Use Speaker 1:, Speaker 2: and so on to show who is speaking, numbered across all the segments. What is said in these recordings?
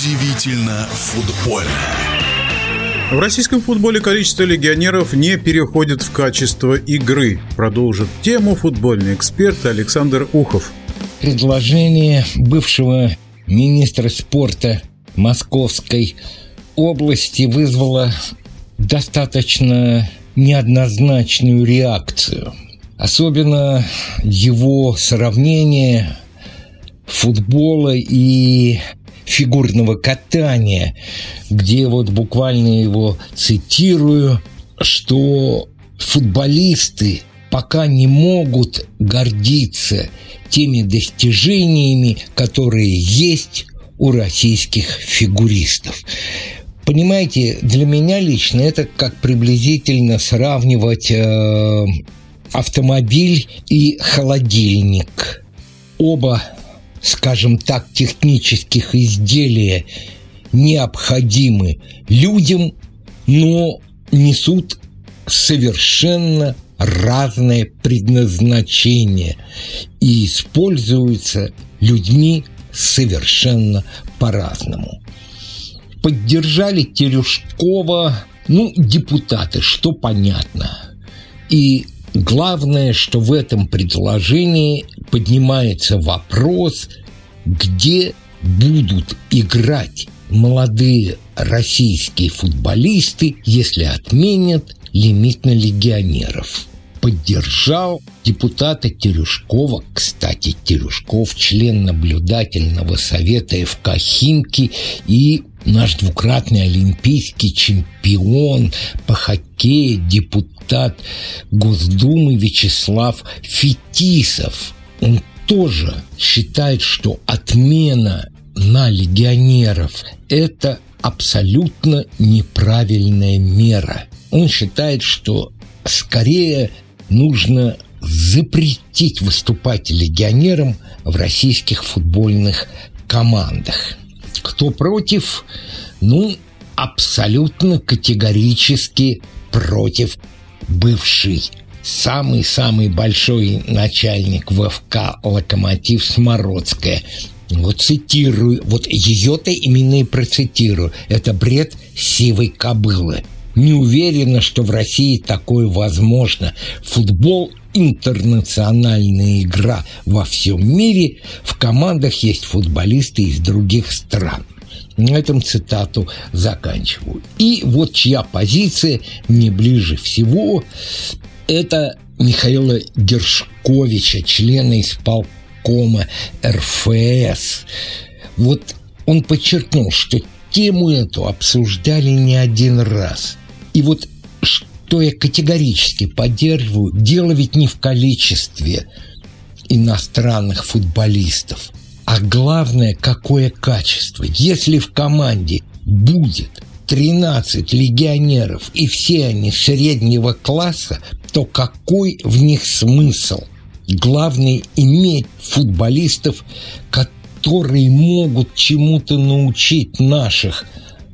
Speaker 1: Удивительно футбольно.
Speaker 2: В российском футболе количество легионеров не переходит в качество игры. Продолжит тему футбольный эксперт Александр Ухов.
Speaker 3: Предложение бывшего министра спорта Московской области вызвало достаточно неоднозначную реакцию. Особенно его сравнение футбола и фигурного катания, где вот буквально его цитирую, что футболисты пока не могут гордиться теми достижениями, которые есть у российских фигуристов. Понимаете, для меня лично это как приблизительно сравнивать э, автомобиль и холодильник. Оба скажем так, технических изделия необходимы людям, но несут совершенно разное предназначение и используются людьми совершенно по-разному. Поддержали Терюшкова, ну, депутаты, что понятно. И Главное, что в этом предложении поднимается вопрос, где будут играть молодые российские футболисты, если отменят лимит на легионеров. Поддержал депутата Терюшкова, кстати, Терюшков, член наблюдательного совета ФК «Химки» и наш двукратный олимпийский чемпион по хоккею, депутат Госдумы Вячеслав Фетисов. Он тоже считает, что отмена на легионеров – это абсолютно неправильная мера. Он считает, что скорее нужно запретить выступать легионерам в российских футбольных командах. Кто против? Ну, абсолютно категорически против бывший самый-самый большой начальник ВФК «Локомотив» Смородская. Вот цитирую, вот ее-то именно и процитирую. Это бред сивой кобылы. Не уверена, что в России такое возможно. Футбол интернациональная игра во всем мире, в командах есть футболисты из других стран. На этом цитату заканчиваю. И вот чья позиция не ближе всего, это Михаила Гершковича, члена исполкома РФС. Вот он подчеркнул, что тему эту обсуждали не один раз. И вот что я категорически поддерживаю, дело ведь не в количестве иностранных футболистов, а главное, какое качество. Если в команде будет 13 легионеров, и все они среднего класса, то какой в них смысл? Главное иметь футболистов, которые могут чему-то научить наших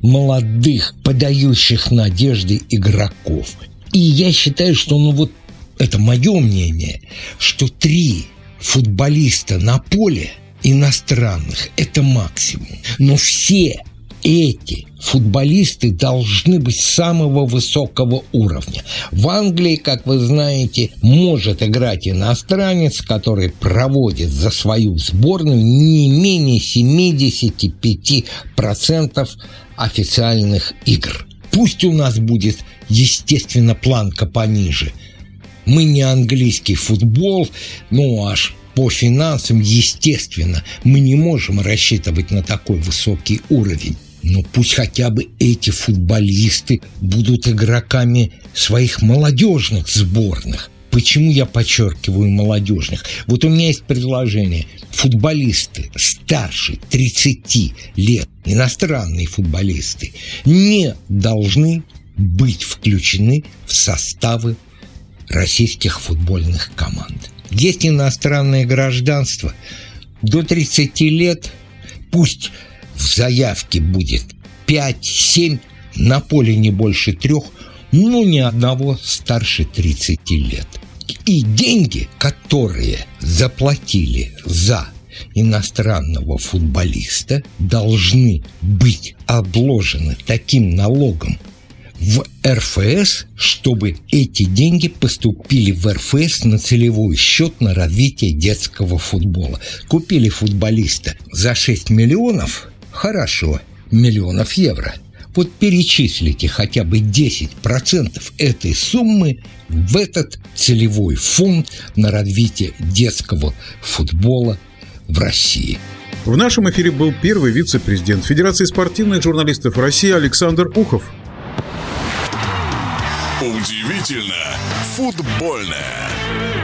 Speaker 3: молодых, подающих надежды игроков. И я считаю, что, ну вот, это мое мнение, что три футболиста на поле иностранных – это максимум. Но все эти футболисты должны быть самого высокого уровня. В Англии, как вы знаете, может играть иностранец, который проводит за свою сборную не менее 75% официальных игр. Пусть у нас будет, естественно, планка пониже. Мы не английский футбол, ну аж по финансам, естественно, мы не можем рассчитывать на такой высокий уровень. Но пусть хотя бы эти футболисты будут игроками своих молодежных сборных. Почему я подчеркиваю молодежных? Вот у меня есть предложение. Футболисты старше 30 лет, иностранные футболисты, не должны быть включены в составы российских футбольных команд. Есть иностранное гражданство. До 30 лет пусть в заявке будет 5-7, на поле не больше трех, но ни одного старше 30 лет. И деньги, которые заплатили за иностранного футболиста должны быть обложены таким налогом в РФС, чтобы эти деньги поступили в РФС на целевой счет на развитие детского футбола. Купили футболиста за 6 миллионов, хорошо, миллионов евро. Вот перечислите хотя бы 10% этой суммы в этот целевой фонд на развитие детского футбола в России.
Speaker 2: В нашем эфире был первый вице-президент Федерации спортивных журналистов России Александр Ухов.
Speaker 1: Удивительно футбольное.